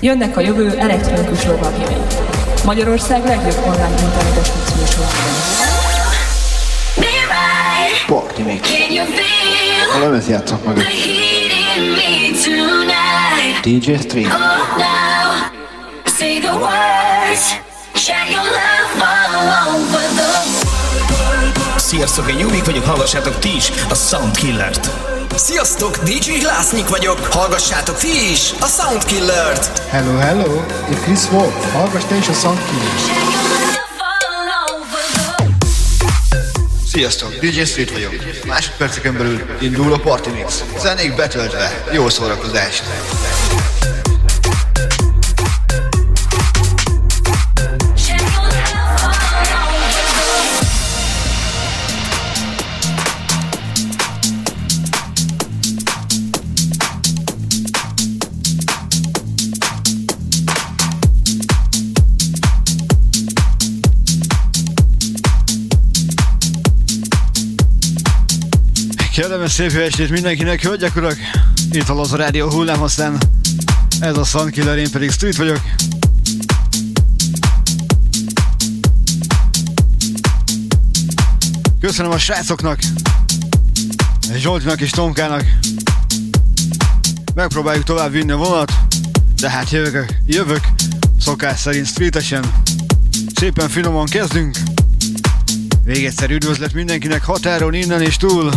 Jönnek a jövő elektronikus lovagjai. Magyarország legjobb online internetes mixműsorában. Party Mix. A lemez játszok meg. DJ Street. Say the words, Sziasztok, én Jubik vagyok, hallgassátok ti is a Soundkillert. Sziasztok, DJ Glásznyik vagyok, hallgassátok ti is a Soundkillert. Hello, hello, itt Chris Wolf, hallgass te is a Soundkillert. Sziasztok, DJ Street vagyok. Másodperceken belül indul a Party Mix. Zenék betöltve, jó szórakozást. Szép jó estét mindenkinek, hölgyek urak! Itt hall az a rádió hullám, ez a Sunkiller, én pedig Street vagyok. Köszönöm a srácoknak, Zsoltinak és Tomkának. Megpróbáljuk tovább vinni a vonat, de hát jövök, jövök szokás szerint streetesen. Szépen finoman kezdünk. Végedszer üdvözlet mindenkinek határon innen és túl.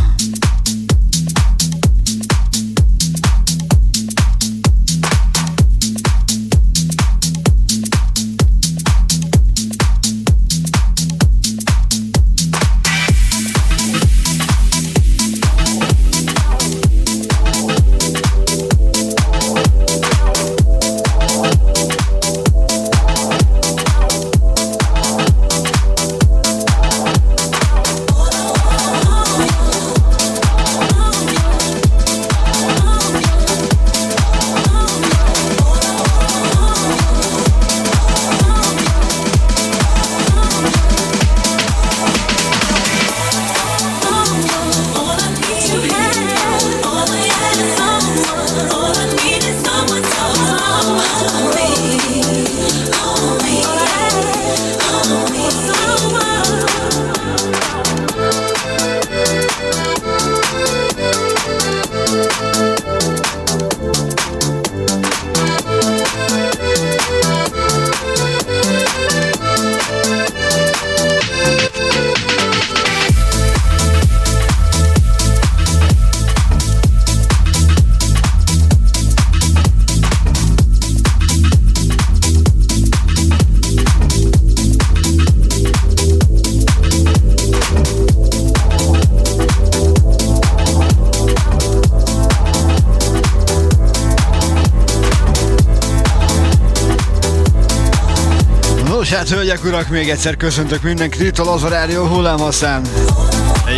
Urak, még egyszer köszöntök mindenkit itt a Laza Rádió.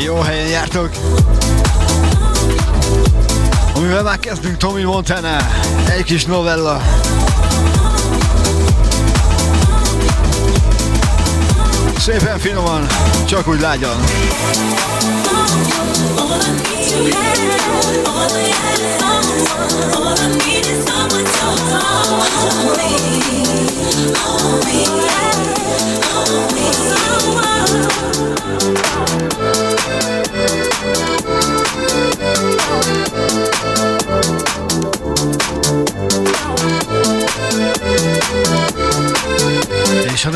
Jó helyen jártok. Amivel már kezdünk Tommy Montana, egy kis novella. Szépen finoman, csak úgy lágyan. All I need to have, all I had,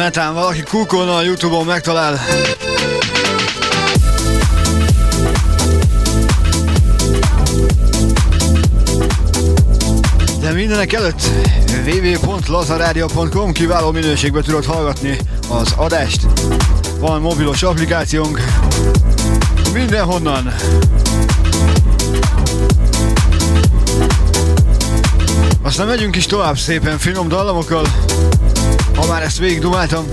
netán valaki kukolna a Youtube-on megtalál De mindenek előtt www.lazaradio.com kiváló minőségben tudod hallgatni az adást. Van mobilos applikációnk. Mindenhonnan. Aztán megyünk is tovább szépen finom dallamokkal. Ha már ezt végig dumáltam.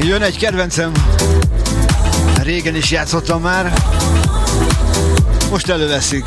Jön egy kedvencem. Régen is játszottam már. Most Egy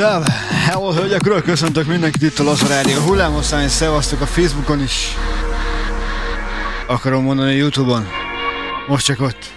Only Love. Hello, hölgyek, köszöntök mindenkit itt a Laza Rádió hullámoszán, és szevasztok a Facebookon is. Akarom mondani Youtube-on. Most csak ott.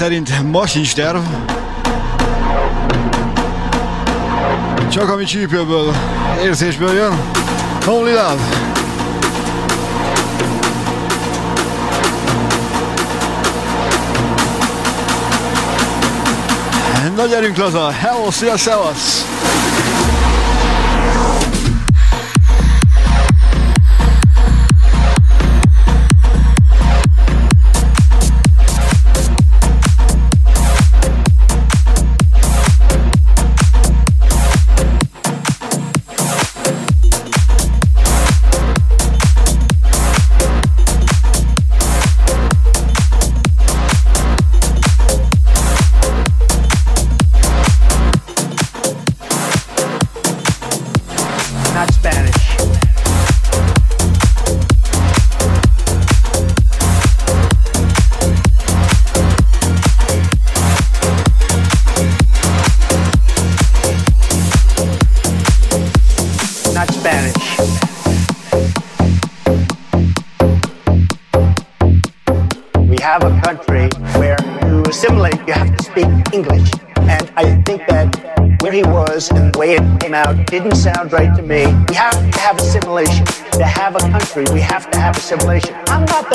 Szerint ma sincs terv. Csak ami csípőből, érzésből jön. Holy love! Na gyerünk laza! Hello, szia, szevasz!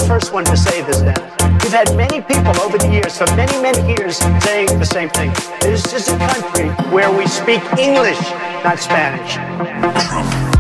First one to say this, Dennis. We've had many people over the years, for many, many years, saying the same thing. This is a country where we speak English, not Spanish.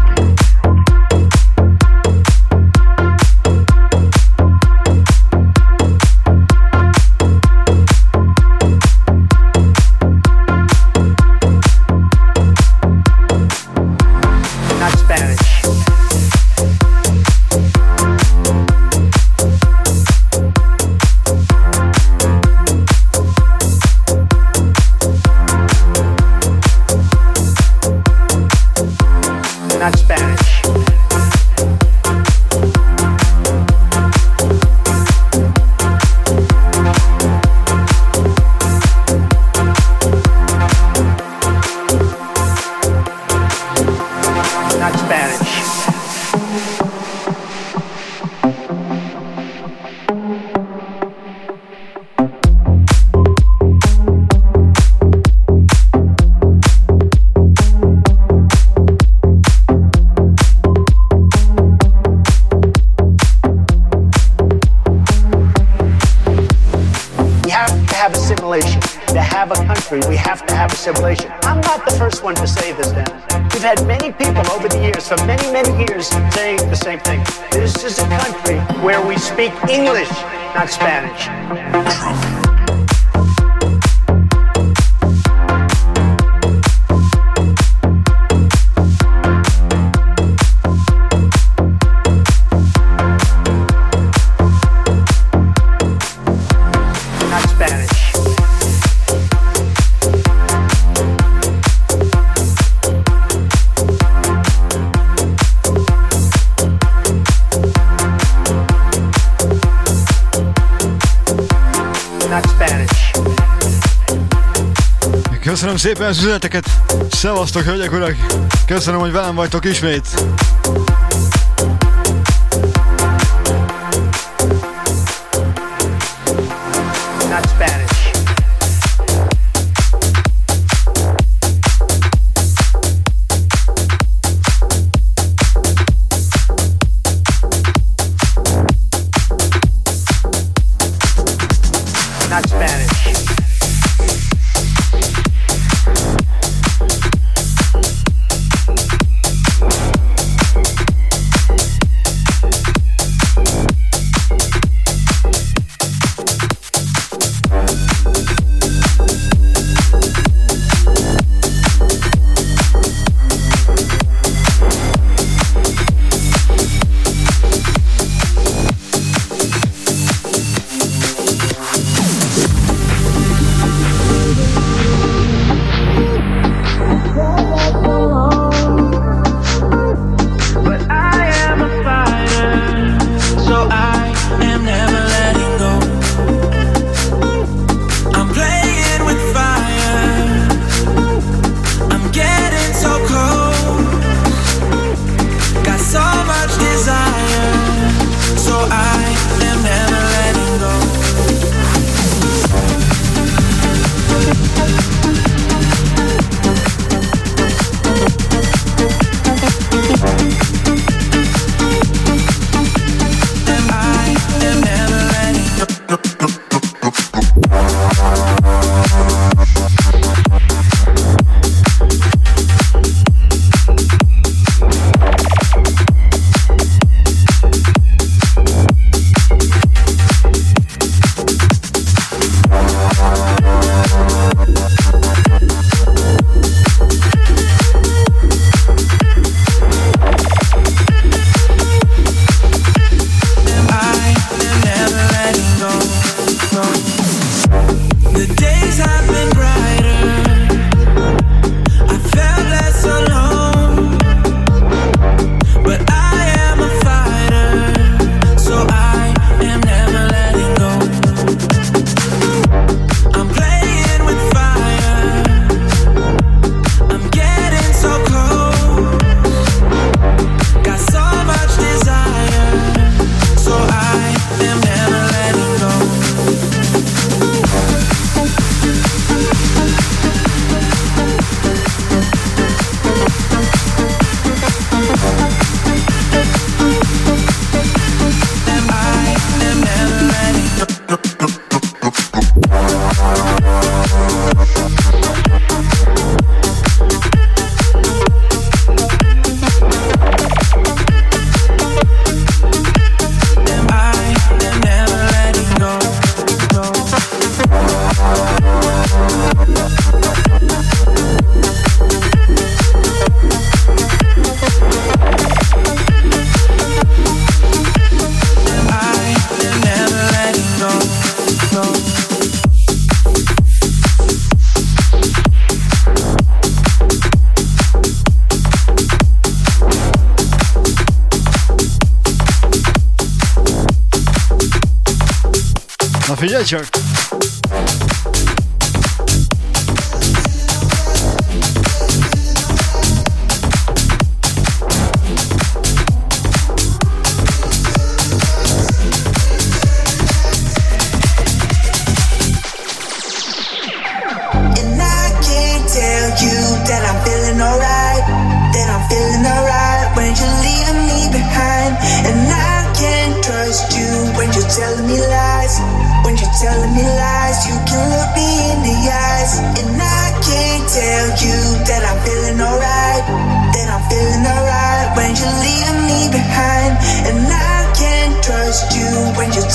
szépen az üzeneteket. Szevasztok, hölgyek, urak! Köszönöm, hogy velem vagytok ismét. not Spanish.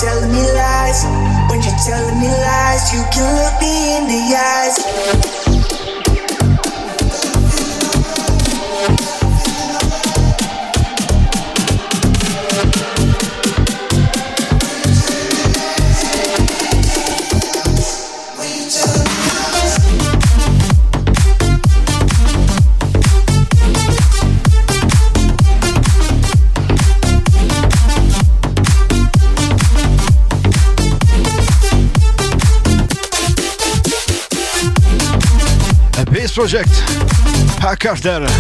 telling me lies, when you're telling me lies, you can look me in the eye. Project. Packard'lar.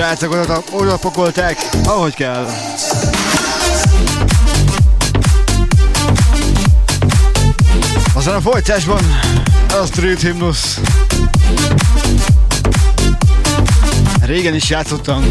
Srácok oda, oda pakolták, ahogy kell. Aztán a folytásban a Street Hymnus. Régen is játszottam.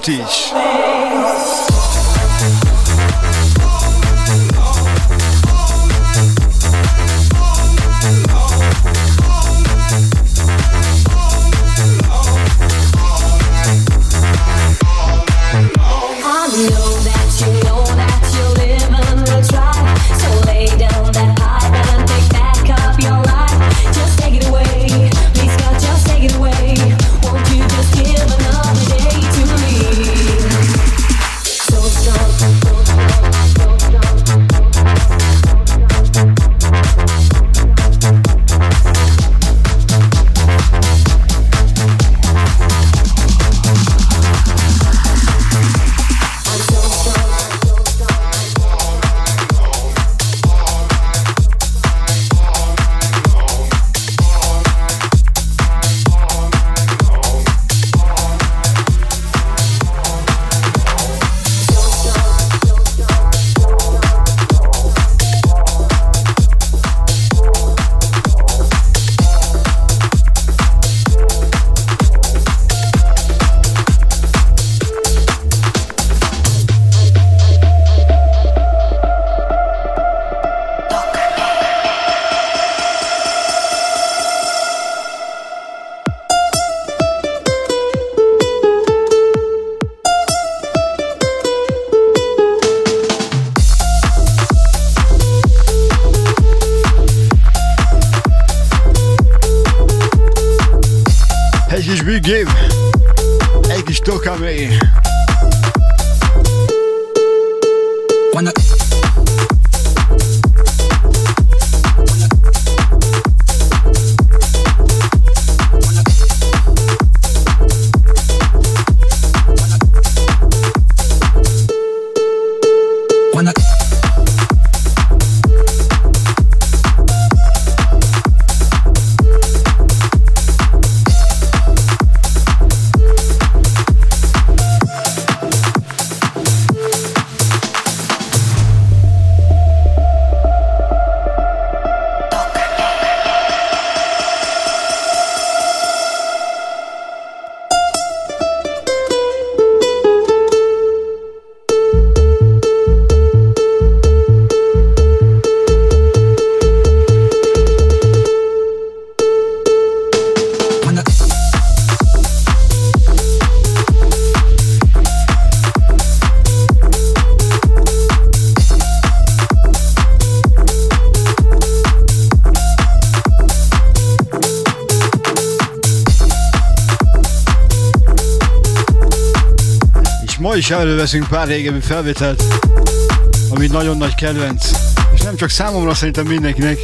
advantage. is előveszünk pár régebbi felvételt, ami nagyon nagy kedvenc, és nem csak számomra, szerintem mindenkinek.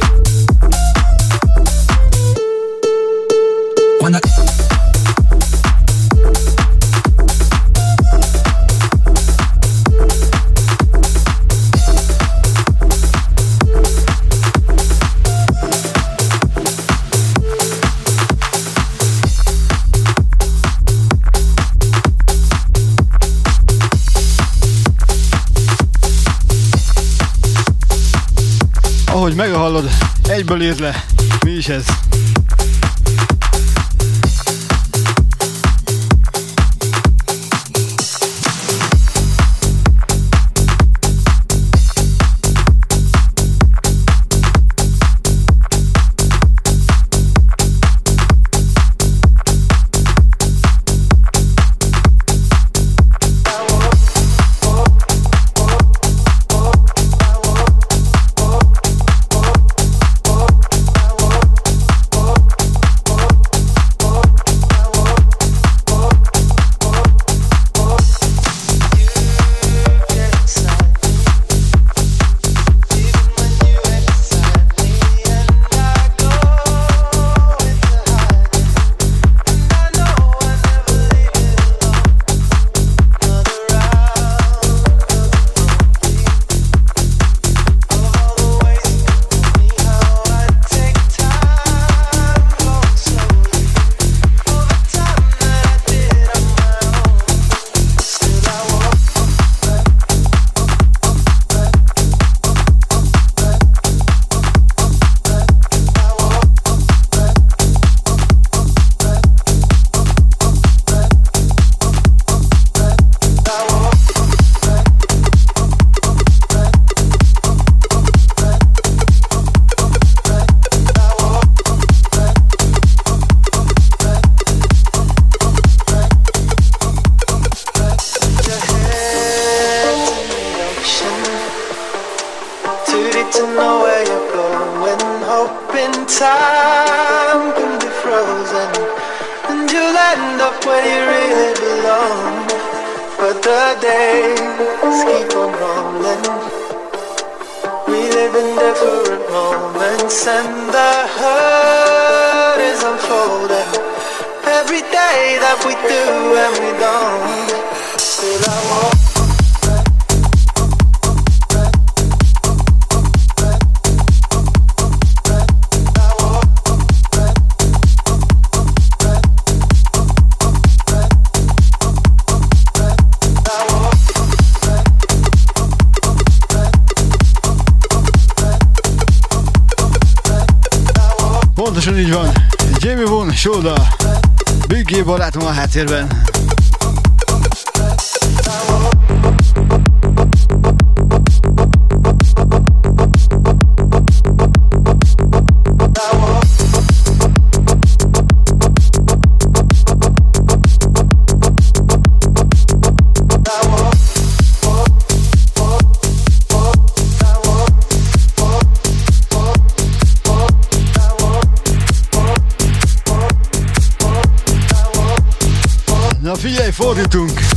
ahogy megahallod, egyből írd le, mi is ez. Pontosan így van. Jamie Boone, Soda, Biggie barátom a háttérben. Fordítunk!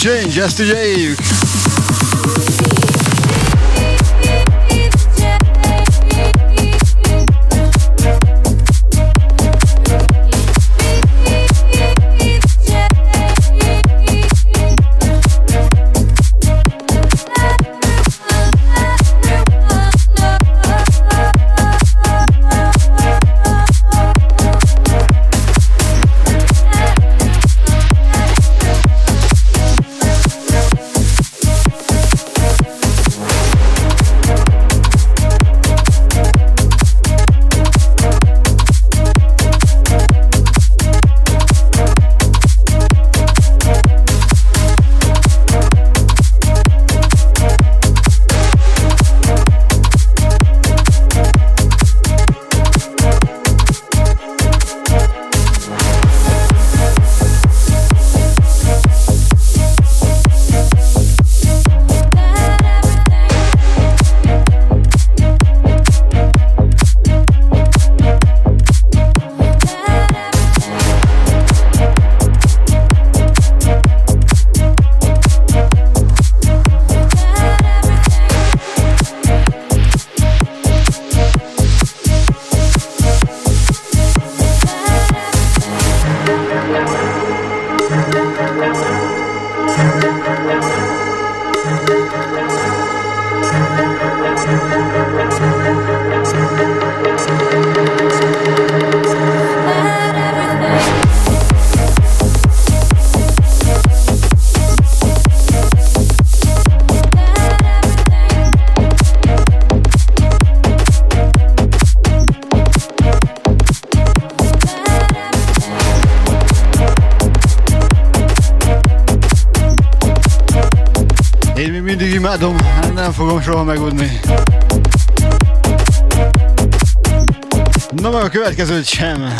Change, ezt ugye éljük. fogom soha megudni. Na meg a következőt sem.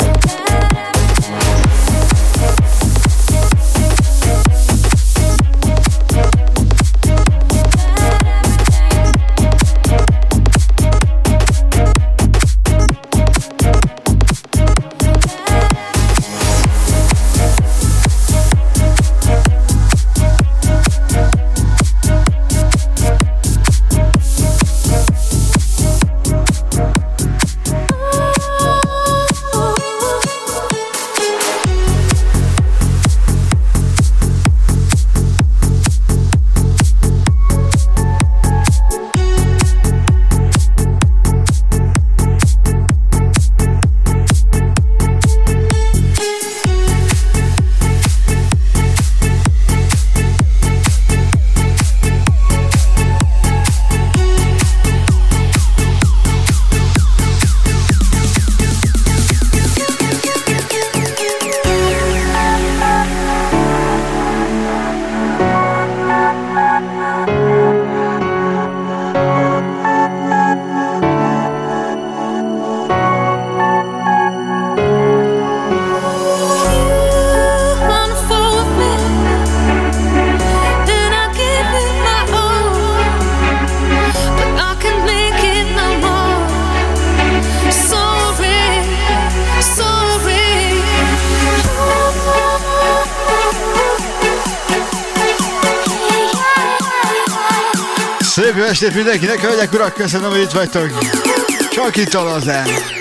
Estét mindenkinek, hölgyek, urak, köszönöm, hogy itt vagytok. Csak itt a.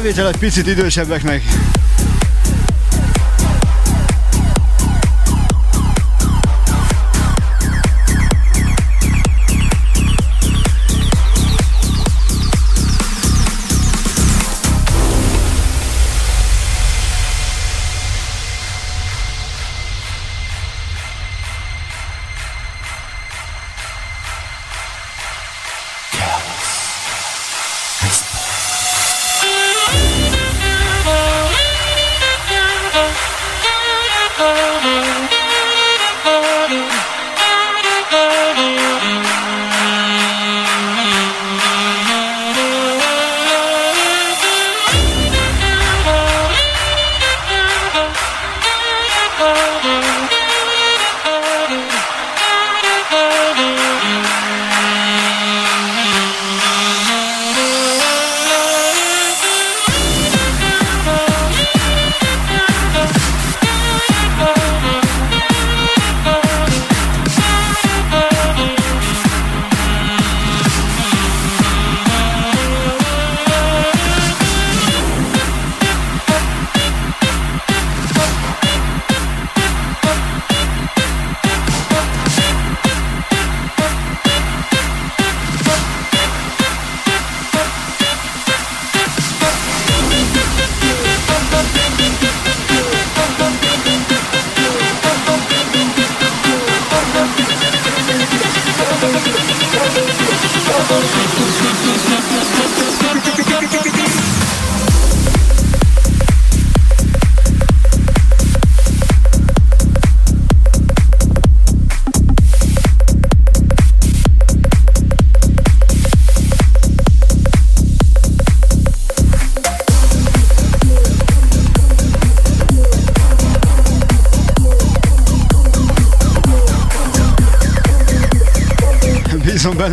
felvétel egy picit idősebbeknek.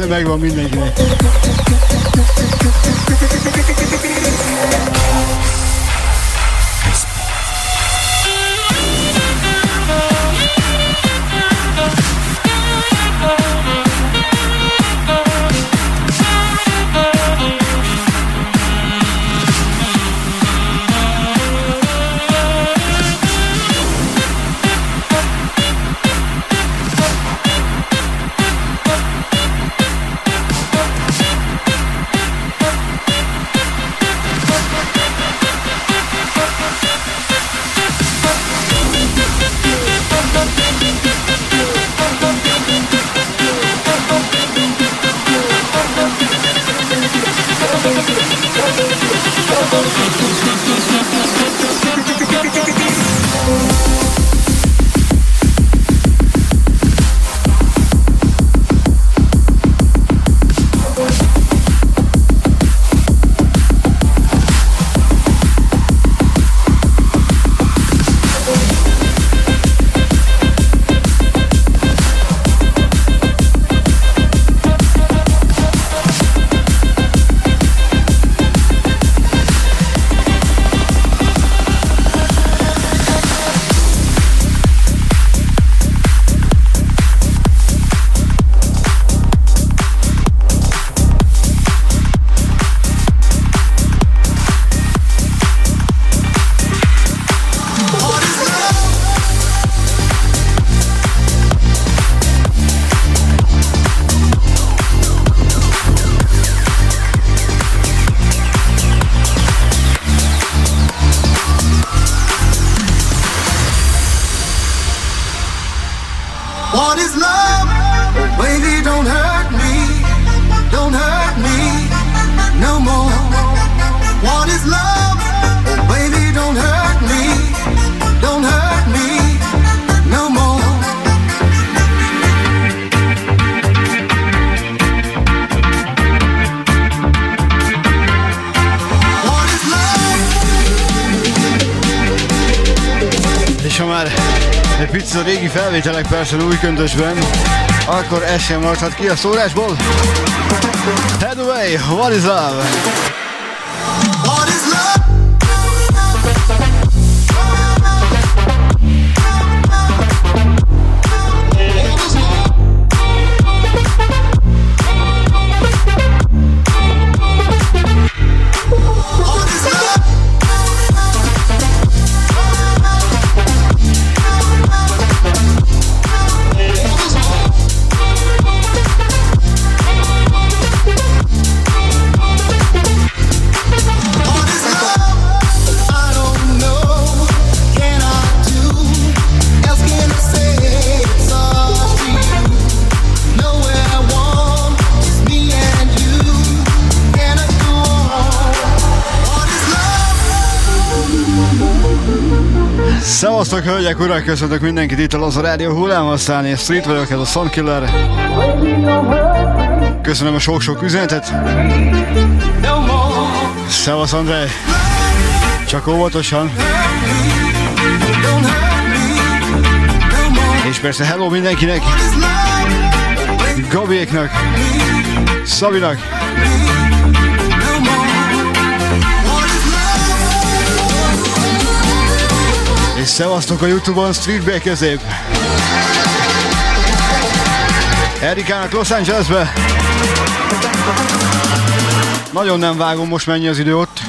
Megvan mindenkinek. gonna be persze új köntösben, akkor ez sem maradhat ki a szórásból. Head away, what is love? Hölgyek, urak, köszöntök mindenkit itt a Laza Rádió hullámasztán, és Street vagyok, ez a Soundkiller. Köszönöm a sok-sok üzenetet. Szevasz, Andrej. Csak óvatosan. És persze hello mindenkinek. Gabiéknak. Szabinak. Szevasztok a Youtube-on Streetbe közép. Erikának Los Angelesbe. Nagyon nem vágom most mennyi az idő ott.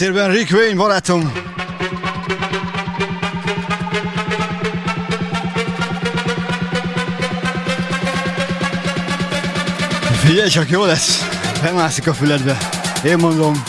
Háttérben Rick Wayne barátom. Figyelj csak, jó lesz. Bemászik a füledbe. Én mondom.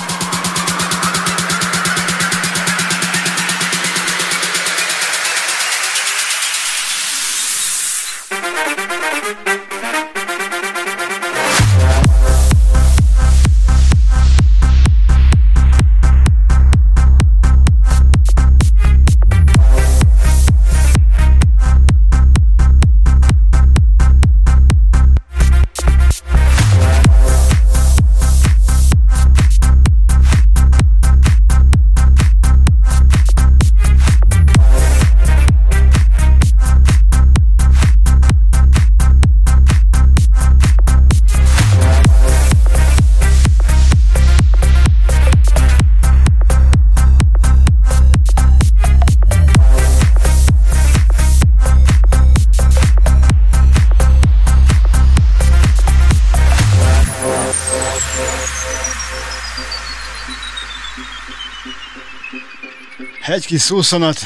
Egy kis szószonat.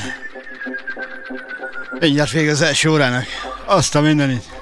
Mindjárt vége az első órának. Azt a mindenit.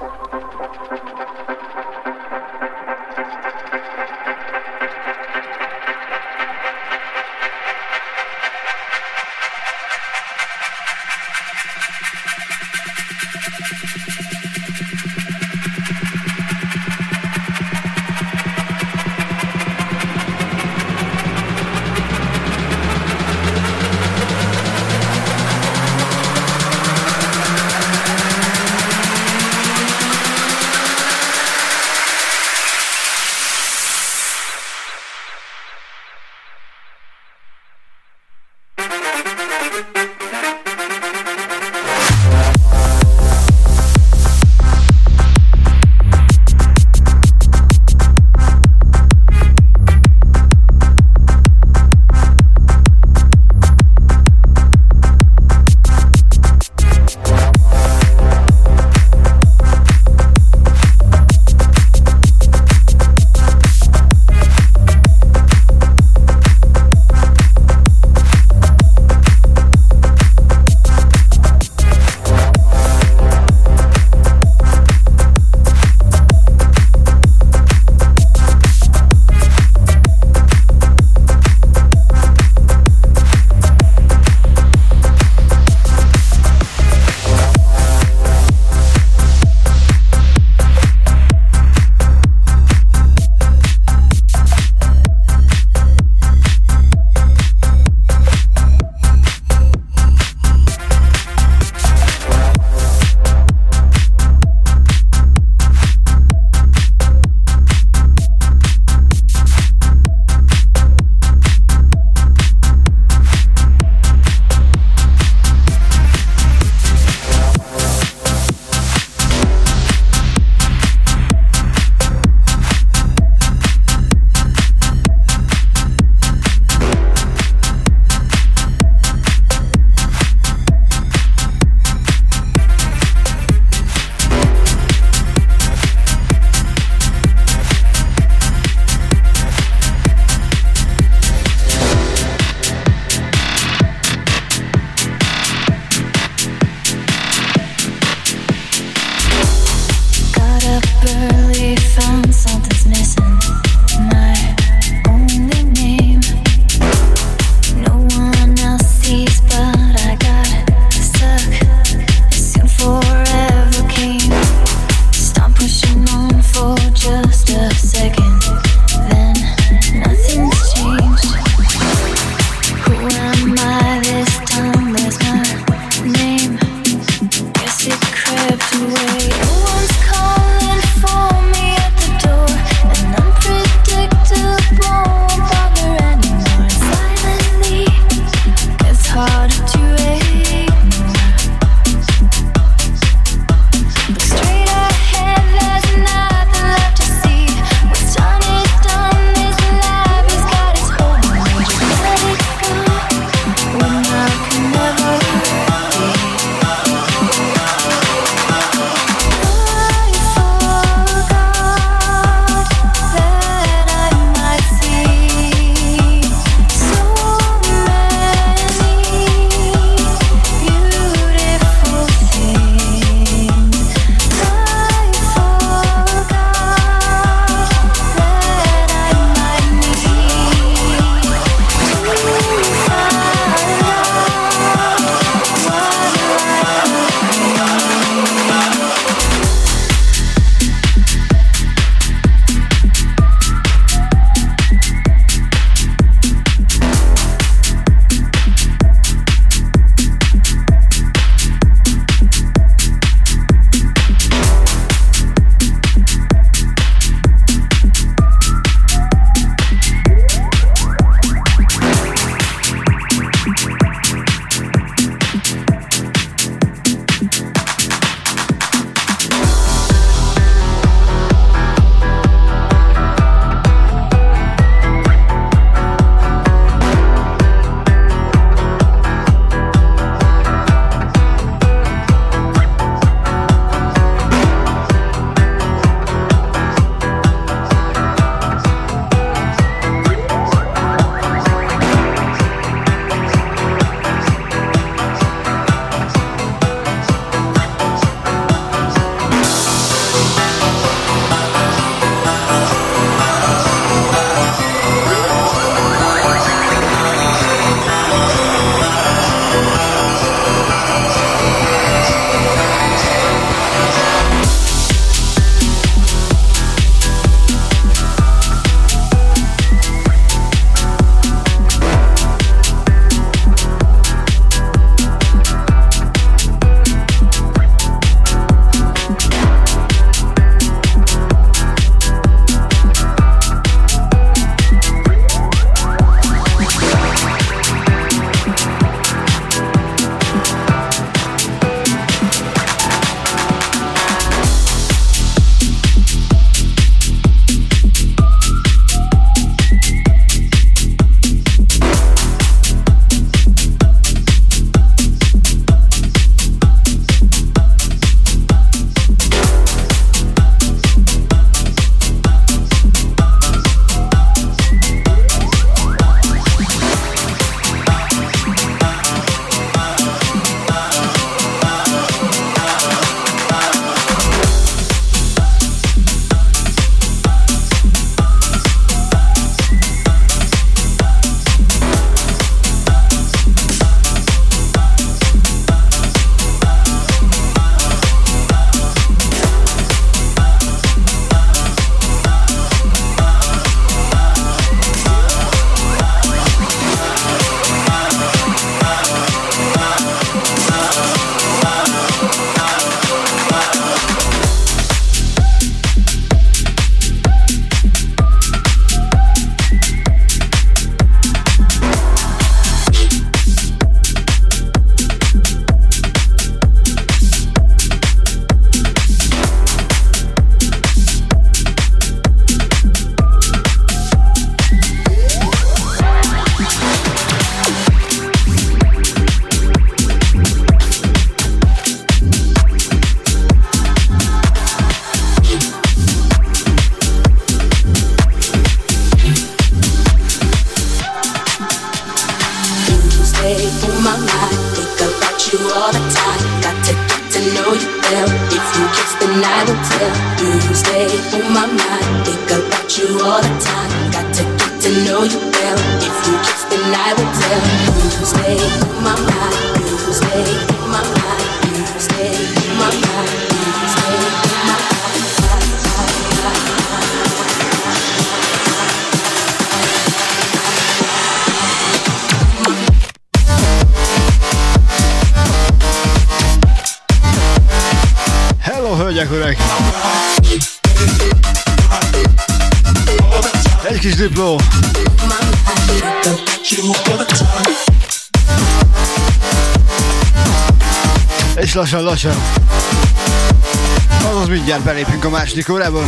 Második órába.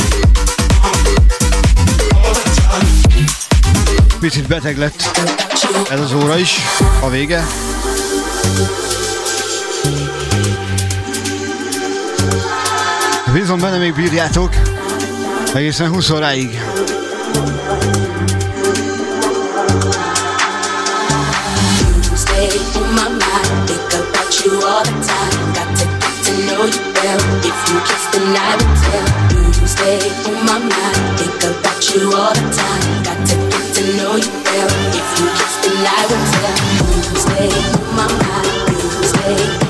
Picit beteg lett ez az óra is, a vége. Bízom benne még bírjátok egészen 20 óráig. Well. If you kiss, then I will tell. You stay on my mind. Think about you all the time. Got to get to know you well. If you kiss, then I will tell. You stay on my mind. You stay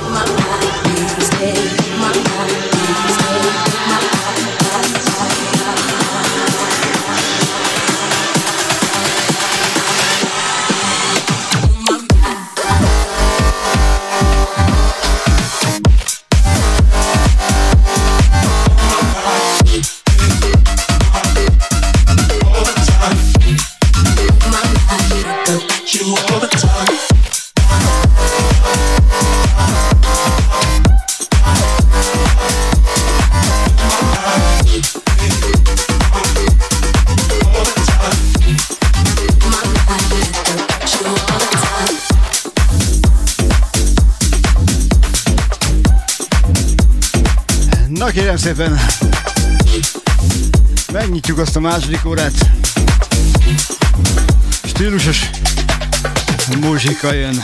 kérem szépen, megnyitjuk azt a második órát. Stílusos muzsika jön.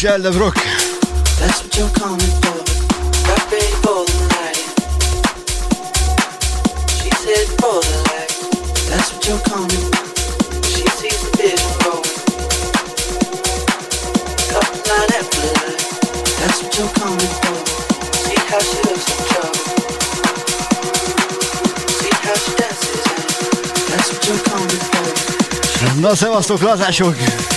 For. Egy kis Elde Brock. That's what you're calling for. Ready for the night. She's heading for the light. That's what you're calling for. She sees the vision going. Couple line after line. That's what you're calling for. See how she looks in trouble. See how she dances. That's what you're calling for. Na szevasztok, lazások! Menjünk tovább!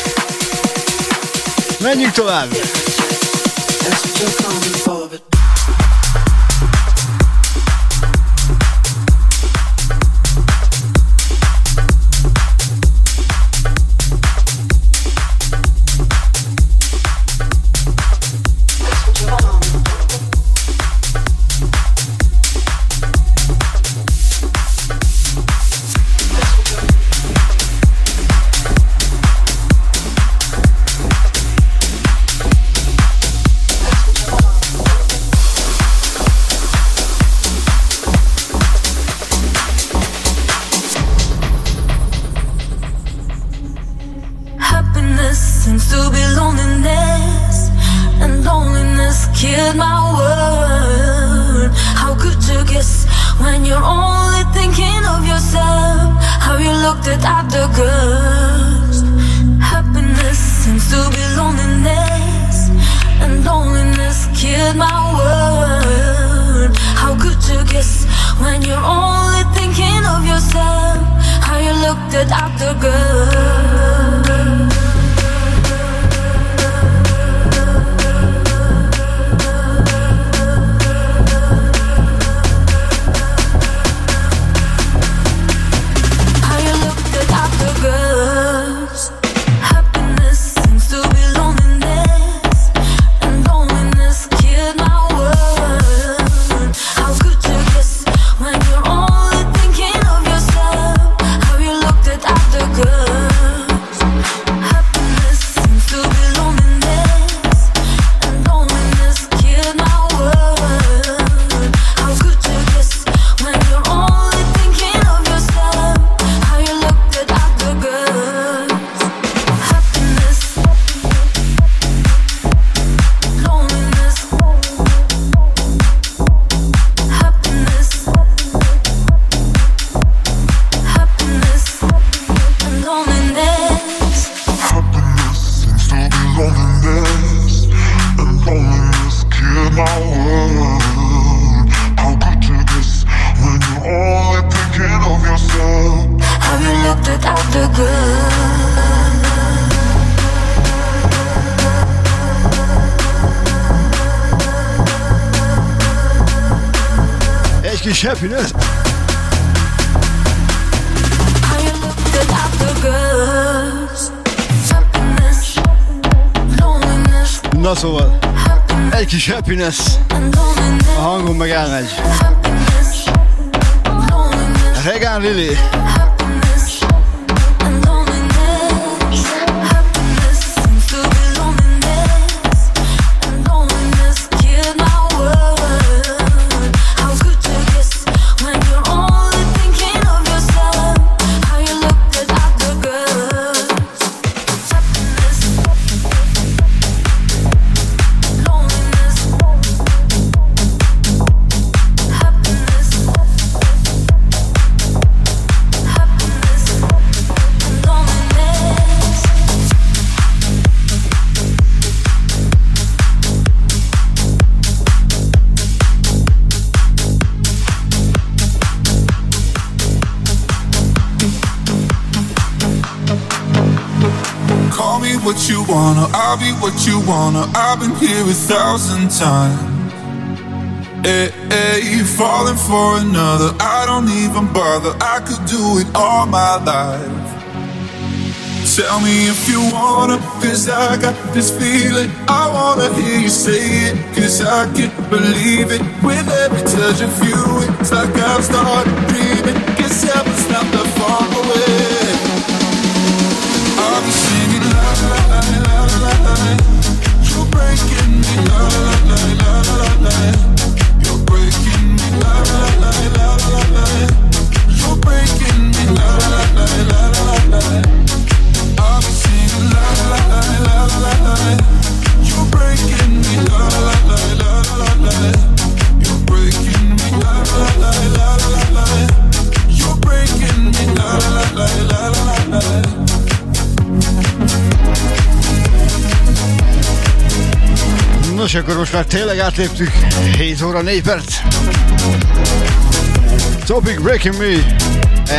virtual. happiness. for another. I don't even bother, I could do it all my life. Tell me if you wanna, cause I got this feeling. I wanna hear you say it, cause I can't believe it. With every touch of you, it's like I've started dreaming. Cause every és akkor most már tényleg átléptük 7 óra 4 perc. Topic Breaking Me,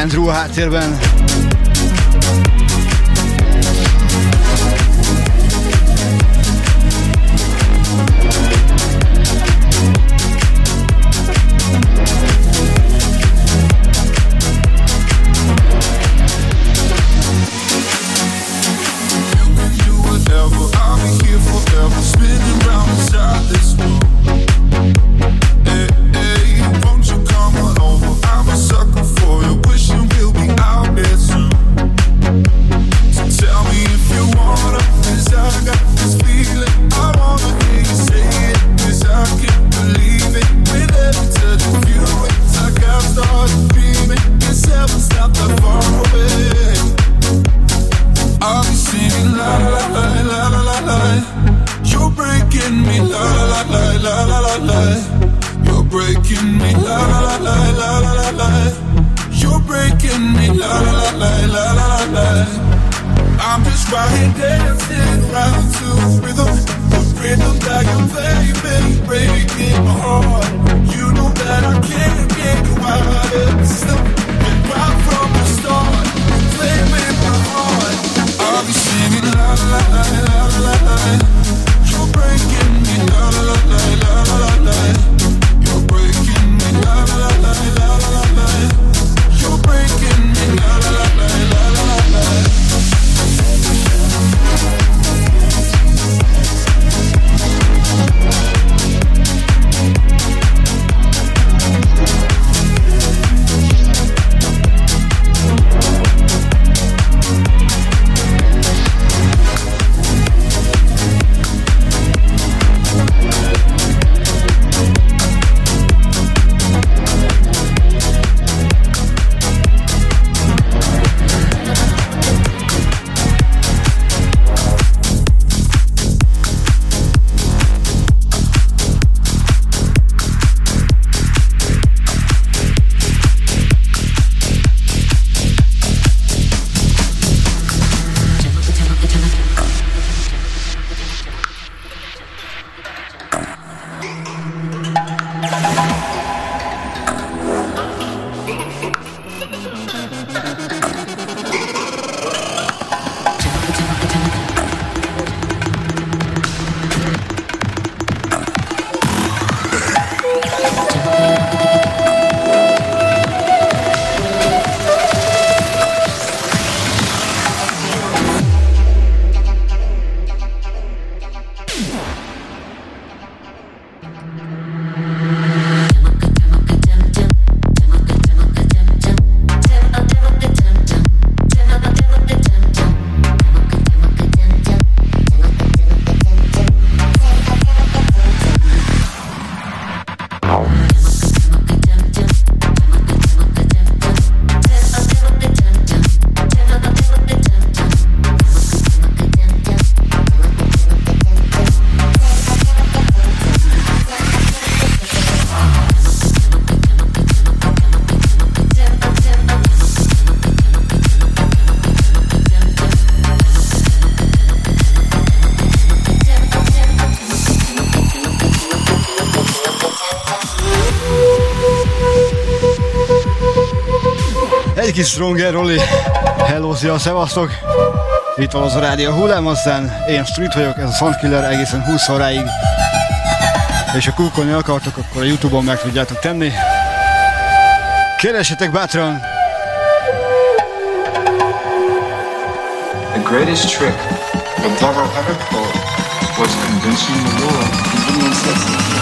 Andrew háttérben. Stronger Roli. Hello, szia, szevasztok! Itt van az a rádió hullám, aztán én Street vagyok, ez a Soundkiller egészen 20 óráig. És ha kúkolni akartok, akkor a Youtube-on meg tudjátok tenni. Keressetek bátran! The greatest trick the devil ever pulled was convincing the world he didn't exist.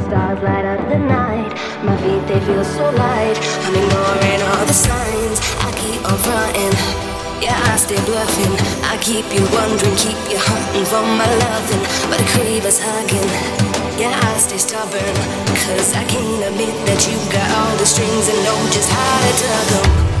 Stars light up the night, my feet they feel so light. I'm ignoring all the signs. I keep on fronting. Yeah, I stay bluffing. I keep you wondering, keep you hunting for my loving. But the crave is hugging. Yeah, I stay stubborn. Cause I can't admit that you got all the strings and know just how to tug 'em.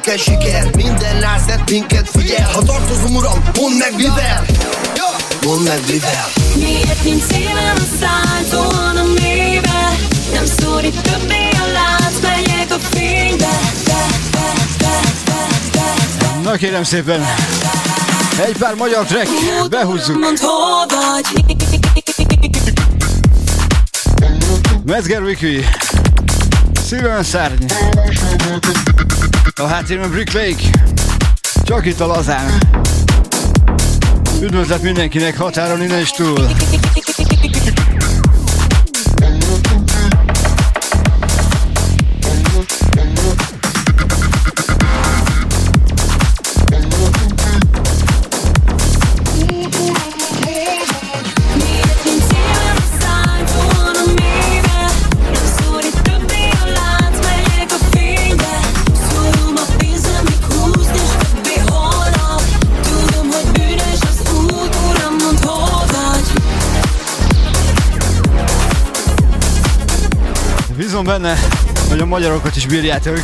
Kell siker Minden lázett minket figyel. Ha tartozom uram, mondd meg mivel. Mondd meg mivel. Miért nincs szívem a a mélybe? Nem szorít többé a lánc, megyek a fénybe. Be, be, be, be, be, be. Na kérem szépen, egy pár magyar track, behúzzuk. Metzger Wiki, szívem szárny. A háttérben Brick Lake, csak itt a lazán. Üdvözlet mindenkinek határon innen is túl. benne, hogy a magyarokat is bírjátok.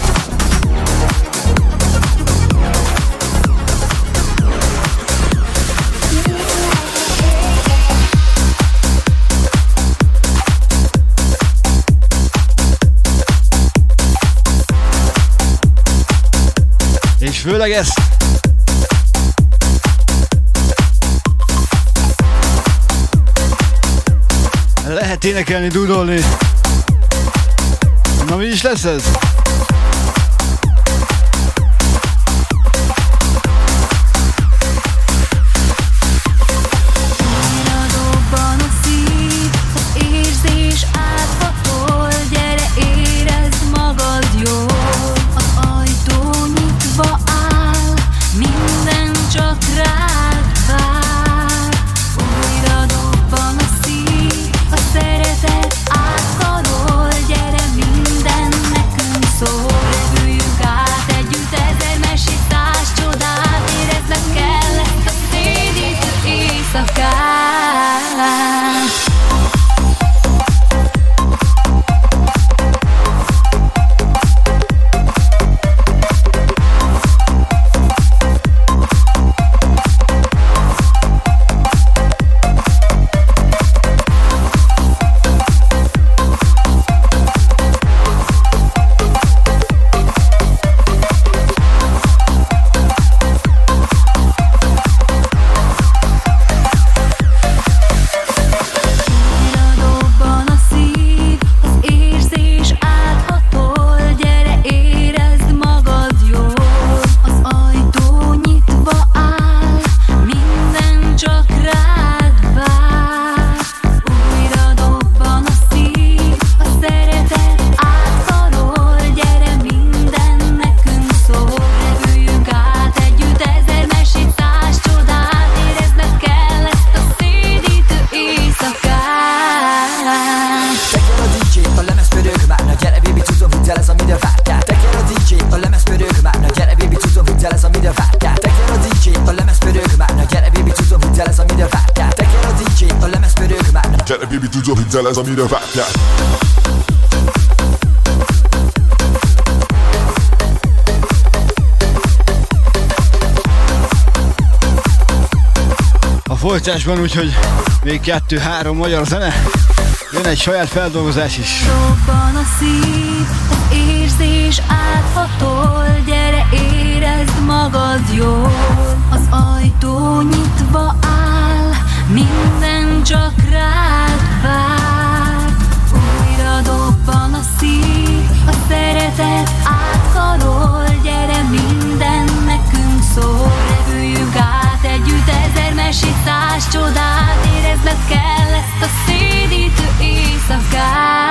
És főleg ezt lehet énekelni, dudolni. Na mi is lesz ez? folytásban, úgyhogy még kettő-három magyar zene. Jön egy saját feldolgozás is. Robban a szív, az érzés áthatol, gyere érezd magad jól. Az ajtó nyitva áll, minden csak rád vár. Újra dobban a szív, a szeretet átkarol, sisás csodát Érezned kell ezt a szédítő éjszakát.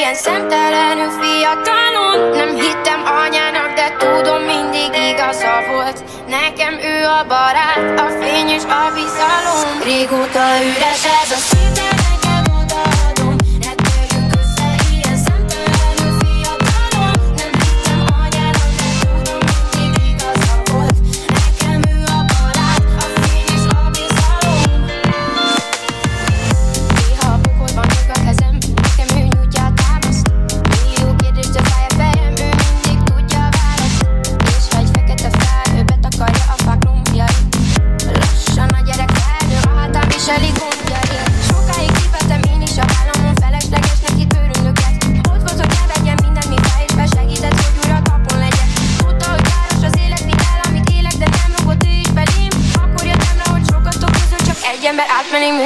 ilyen szemtelenül fiatalon. Nem hittem anyának, de tudom mindig igaza volt. Nekem ő a barát, a fény és a bizalom. Régóta üres ez a szív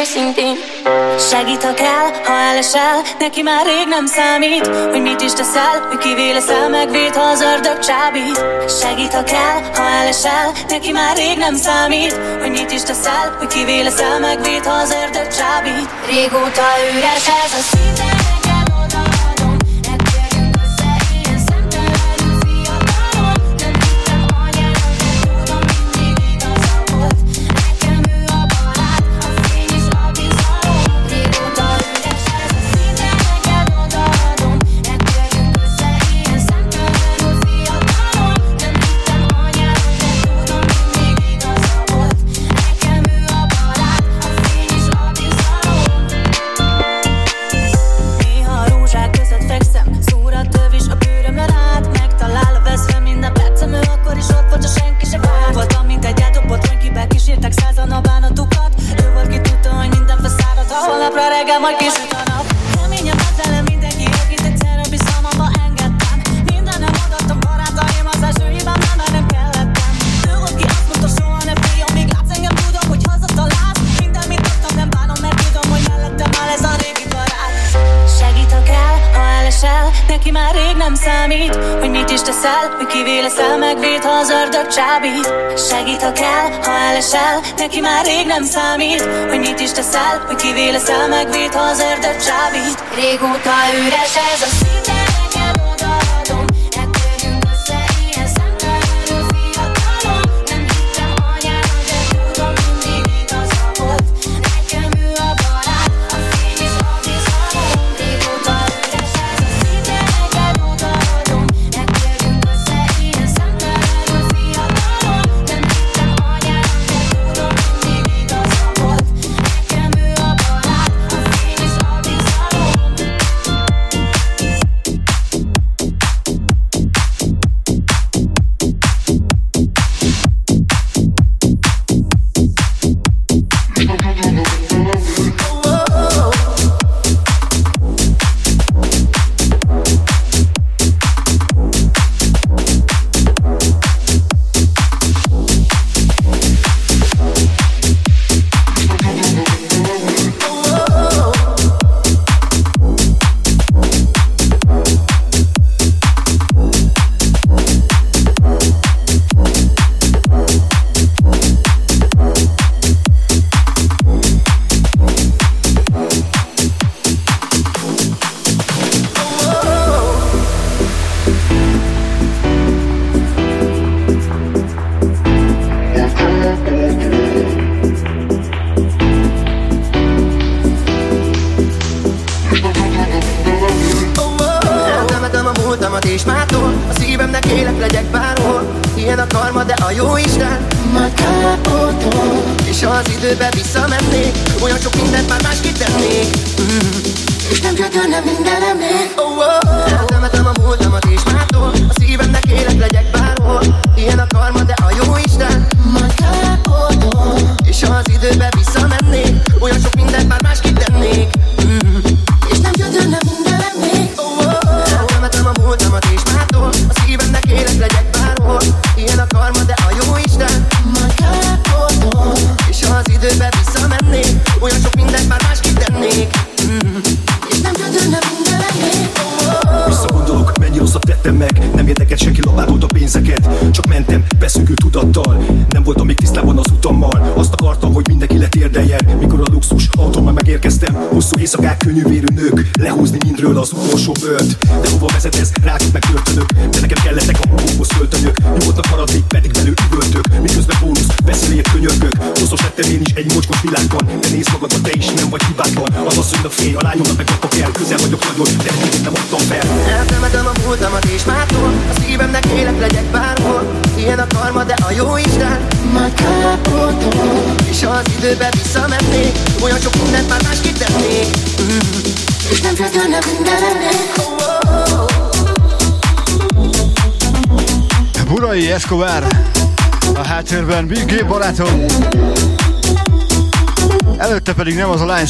őszintén. Segítek el, ha elesel Neki már rég nem számít. Hogy mit is teszel, hogy kivé leszel Megvéd, ha az ördög csábít. Segítek el, ha elesel Neki már rég nem számít. Hogy mit is teszel, hogy kivé leszel Megvéd, ha az ördög csábít. Régóta üres ez a Kivé leszel, megvéd, ha az ördög csábít. Segít, ha kell, ha elesel Neki már rég nem számít. Hogy mit is teszel, hogy kivé leszel, megvéd, ha az ördög csábít. Régóta üres ez a szívem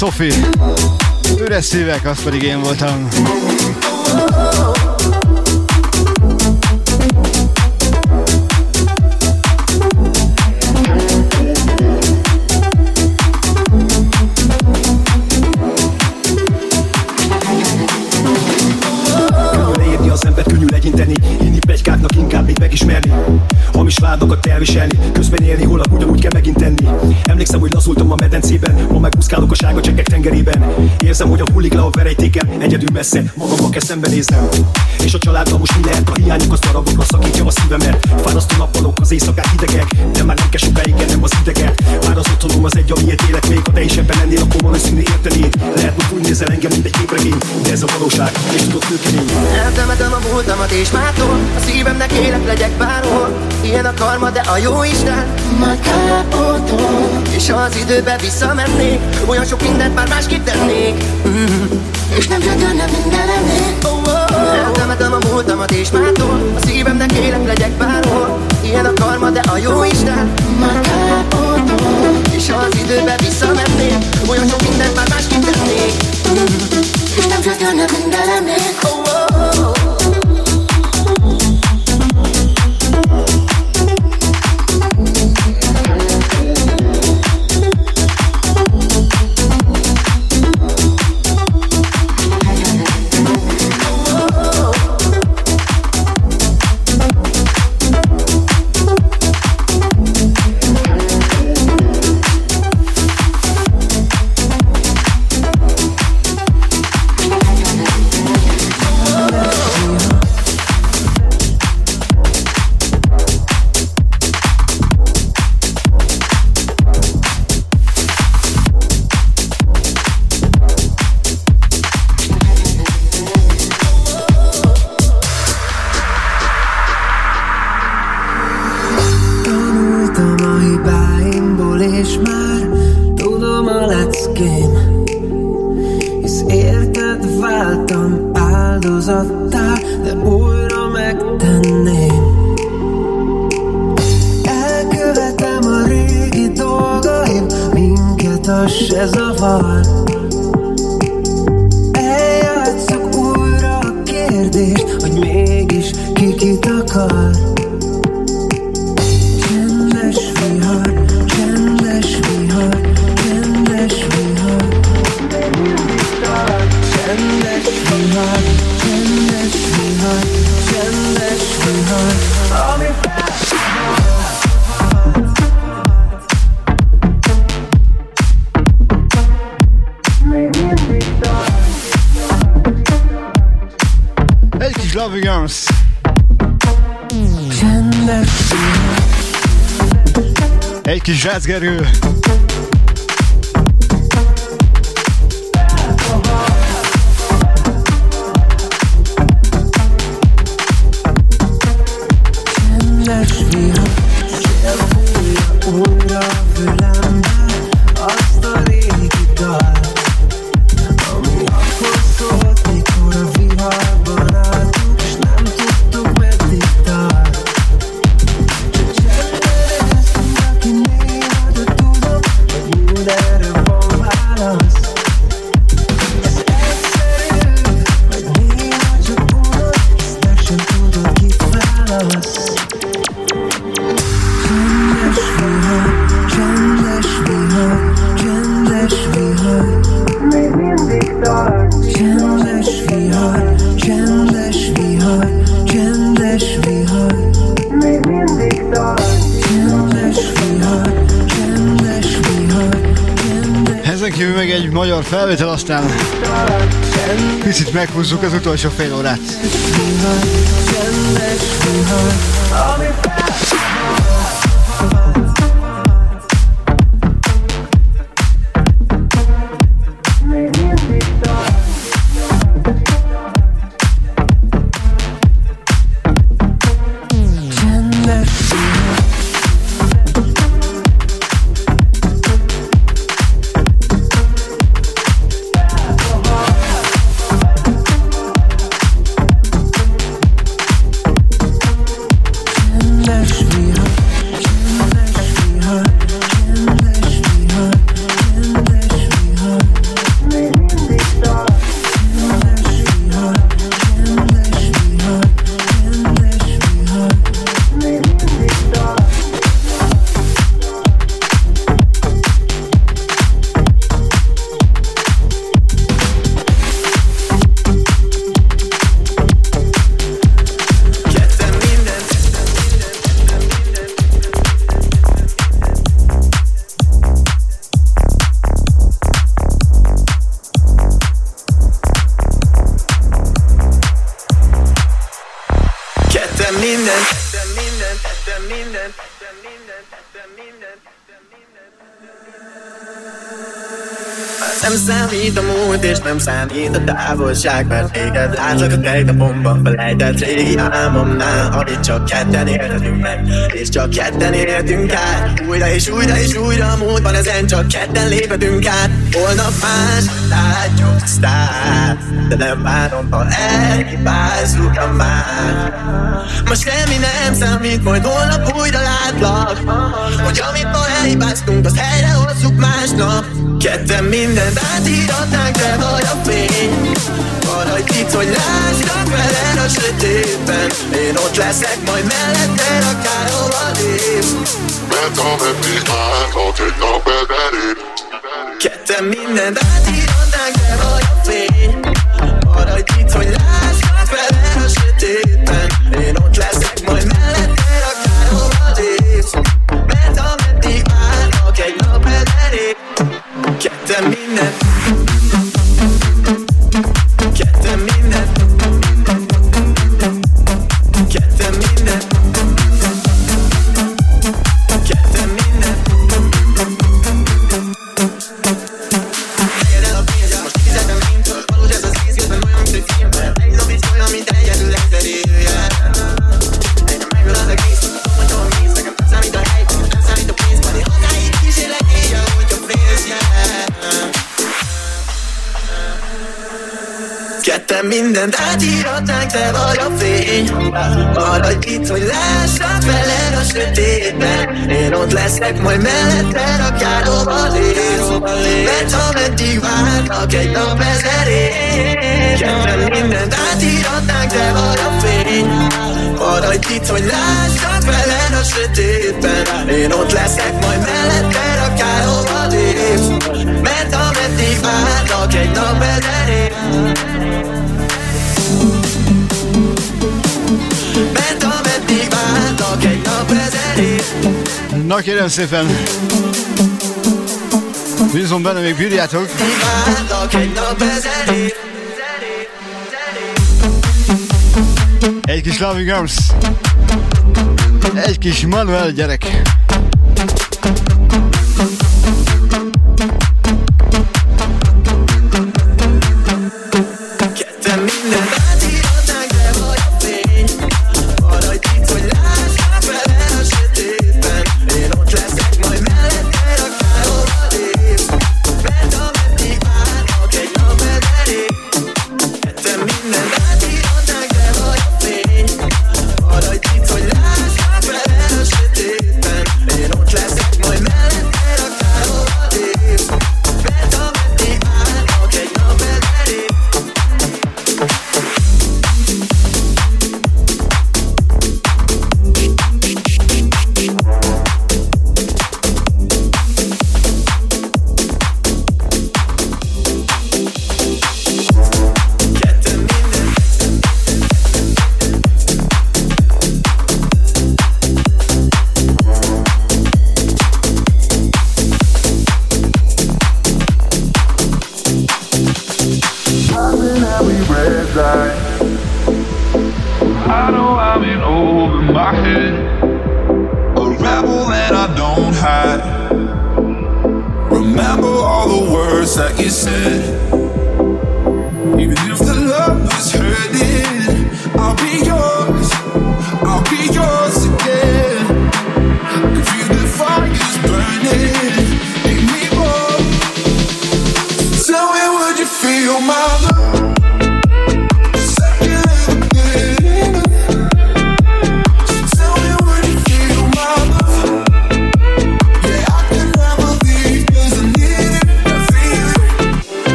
Sofi. Üres szívek, az pedig én voltam. megismerni. Hamis vádakat elviselni. Közben élni holnap ugyanúgy kell megint tenni. Emlékszem, hogy lazultam a medencében. Ma megúszkálok a sárga csekek tengerében Érzem, hogy a hullik le a verejtéken Egyedül messze, magammal kell szembenéznem. És a családdal most mi lehet? A hiányok az darabokra szakítja a szívemet. Fárasztó nappalok, az éjszakák hidegek. De már nem kell sokáig ennem az ideget. Már az otthonom az egy, amiért élek még. Ha te is ebben lennél, akkor valószínű értenéd Lehet, hogy úgy nézel engem, mint egy képregény. De ez a valóság, és tudok nőkemény Eltemetem a múltamat és mától A szívemnek élek legyek bárhol. Ilyen a karma, de a jó Isten. Már kápotol És ha az időbe visszamennék Olyan sok mindent már másképp tennék mm. És nem csökkönne minden lennék oh, oh, oh. Eltemetem a múltamat és mától A szívemnek élek legyek bárhol. Ilyen a karma, de a jó Isten. Már kápotol És ha az időbe visszamennék. Olyan sok mindent már másképp tennék mm. És nem csökkönne minden lennék oh, oh, oh. Egy kis magyar felvétel, aztán picit meghúzzuk az utolsó fél órát. vihar számít a távolság Mert téged látlak a tegnapomban felejtett régi álmomnál. Amit csak ketten élhetünk meg És csak ketten élhetünk át. Újra és újra és újra a múltban ezen csak ketten léphetünk át. Holnap más, látjuk tisztán De nem várom, ha elhibázzuk a már. Ma semmi nem számít, majd holnap újra látlak Hogy amit ma elhibáztunk, azt helyre hozzuk másnap. Ketten mindent átírhatnánk, de vagy a fény Maradj itt, hogy lássak veled a sötétben. Én ott leszek, majd melletted akárhova lépsz Mert ameddig várnak egy nap elerép Ketten mindent átírhatnánk, de vagy a fény Maradj itt, hogy lássak veled a sötétben Én ott leszek, majd melletted mindent átírhatnánk, te vagy a fény. Maradj itt, hogy lássak veled a sötétben. Én ott leszek, majd melletted akárhova lépsz Mert ameddig várnak egy nap ezer év mindent átírhatnánk, te vagy a fény. Maradj itt, hogy lássak veled a sötétben. Én ott leszek, majd melletted akárhova lépsz Mert ameddig várnak egy nap ezer várnak egy nap ezer év Na kérem szépen, bízom benne, még bírjátok. Várnak egy nap ezer év Egy kis Loving Arms. Egy kis Manuel gyerek.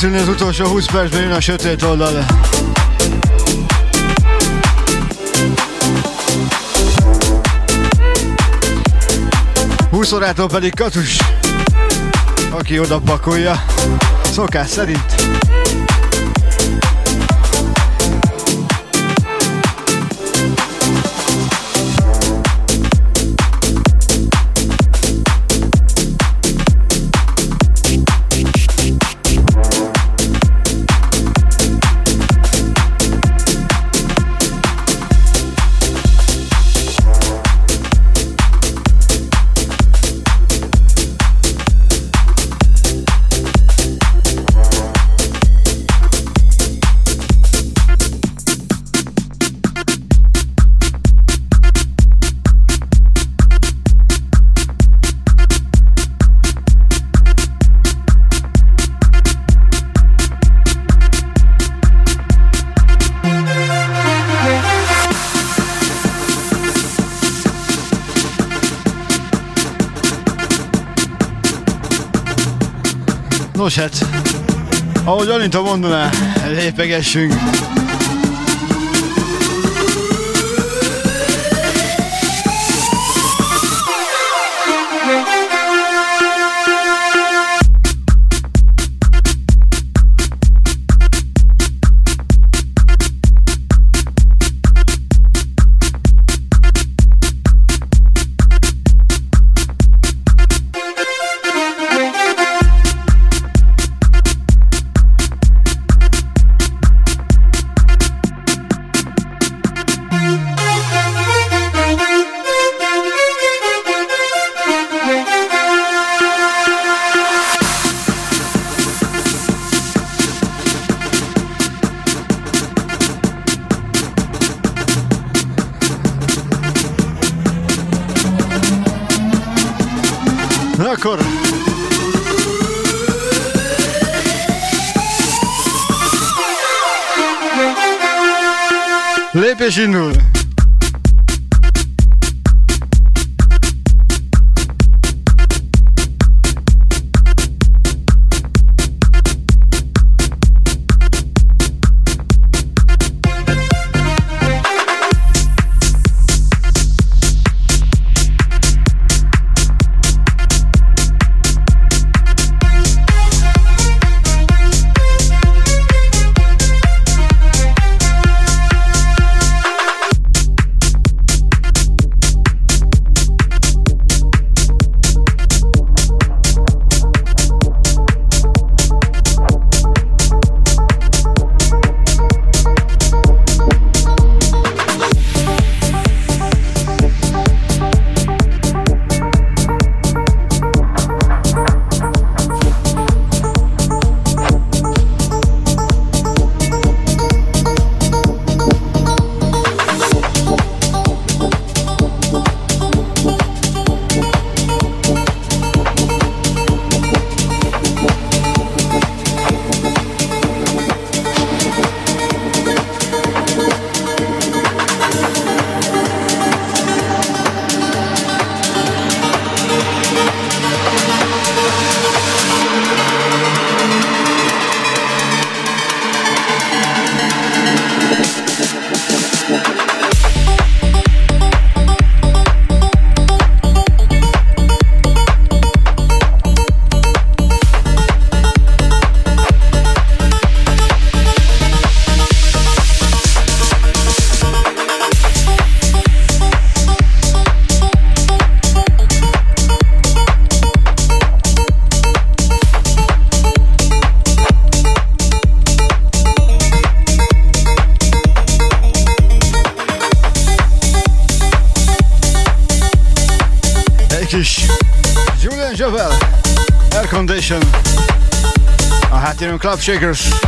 Készülni az utolsó 20 percben jön a sötét oldal. Órától pedig Katus, aki oda pakolja, szokás szerint. Ahogy Anita mondaná, lépegessünk. Club Shakers.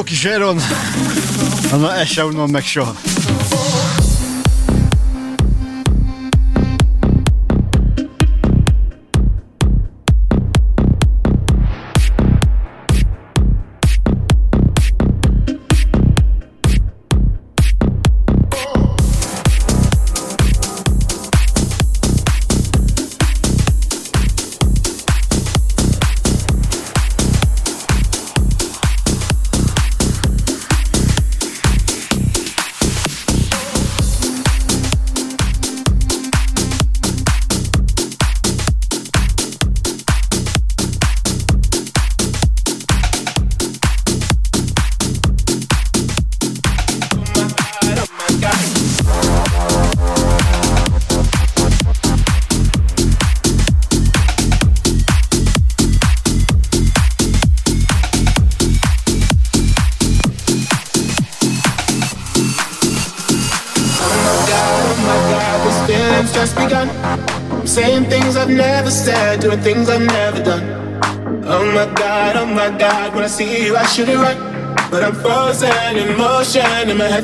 jó kis Eron. Na, ezt sem unom meg soha.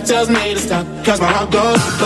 tells me to stop, cause my heart goes.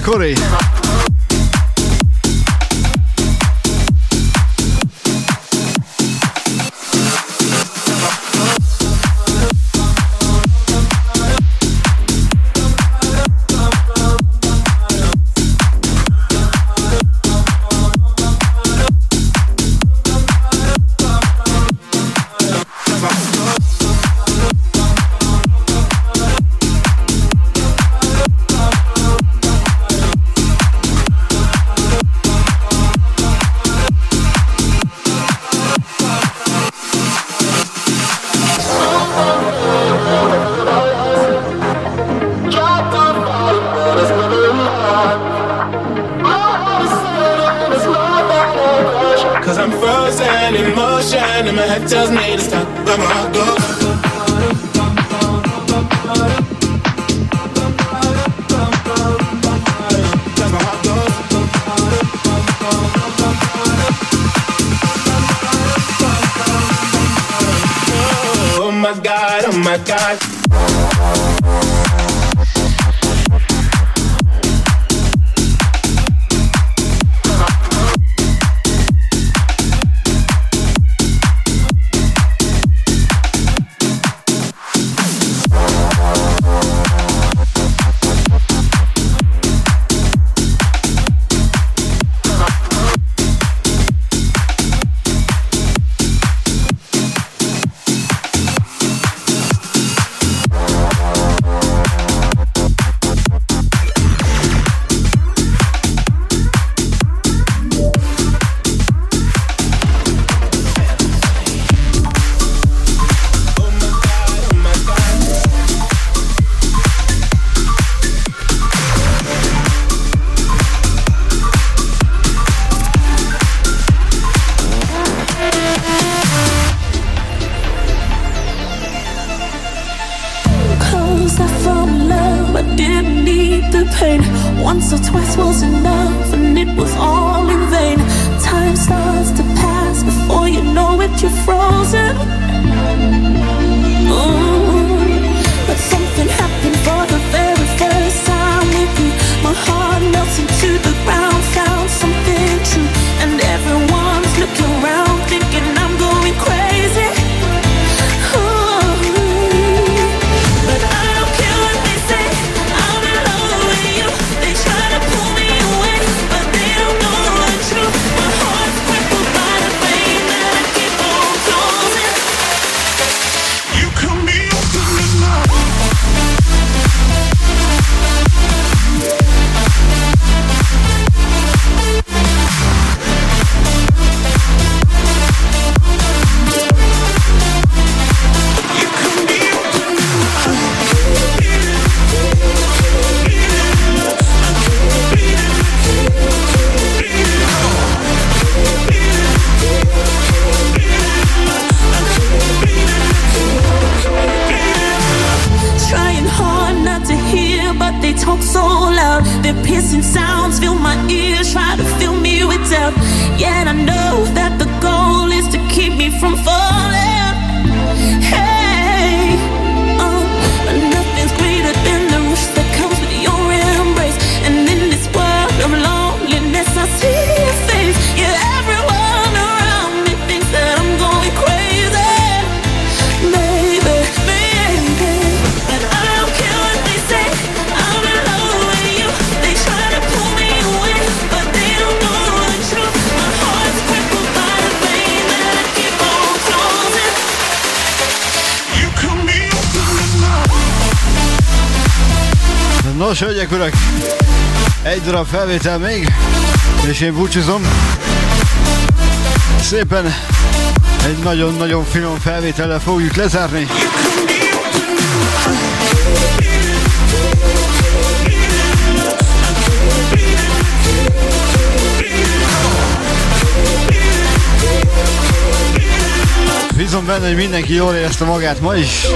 Mercury. felvétel még, és én búcsúzom. Szépen egy nagyon-nagyon finom felvétellel fogjuk lezárni. Bízom benne, hogy mindenki jól érezte magát ma is.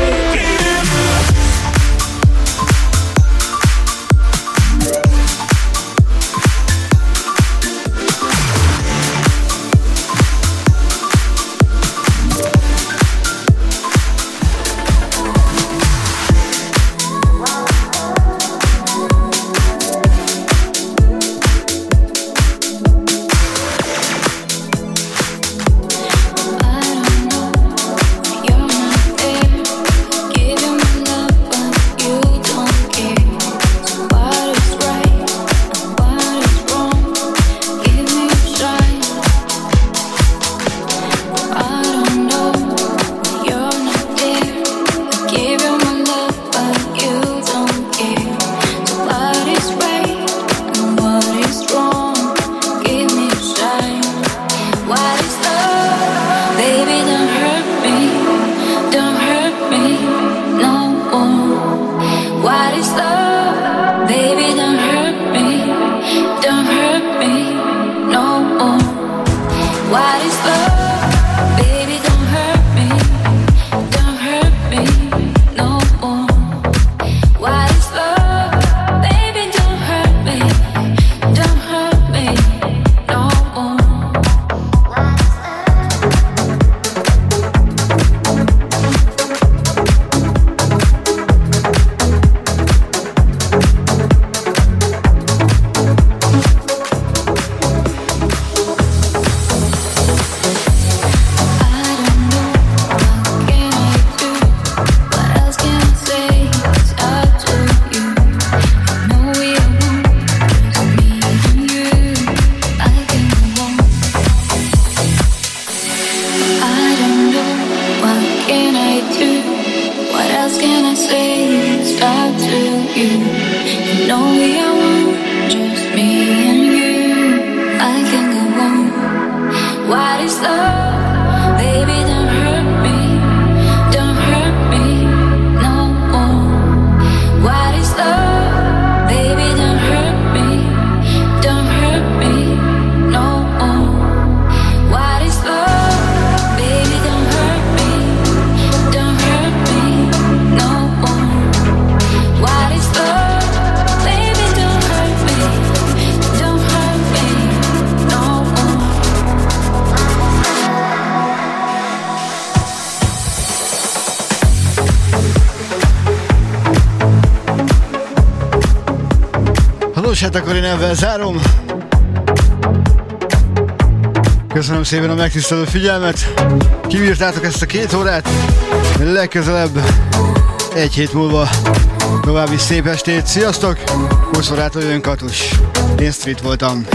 Hát akkor én ebben zárom. Köszönöm szépen a megtisztelő figyelmet. Kivírtátok ezt a két órát. Legközelebb egy hét múlva további szép estét. Sziasztok! 20 órától jön Katus. Én Street voltam.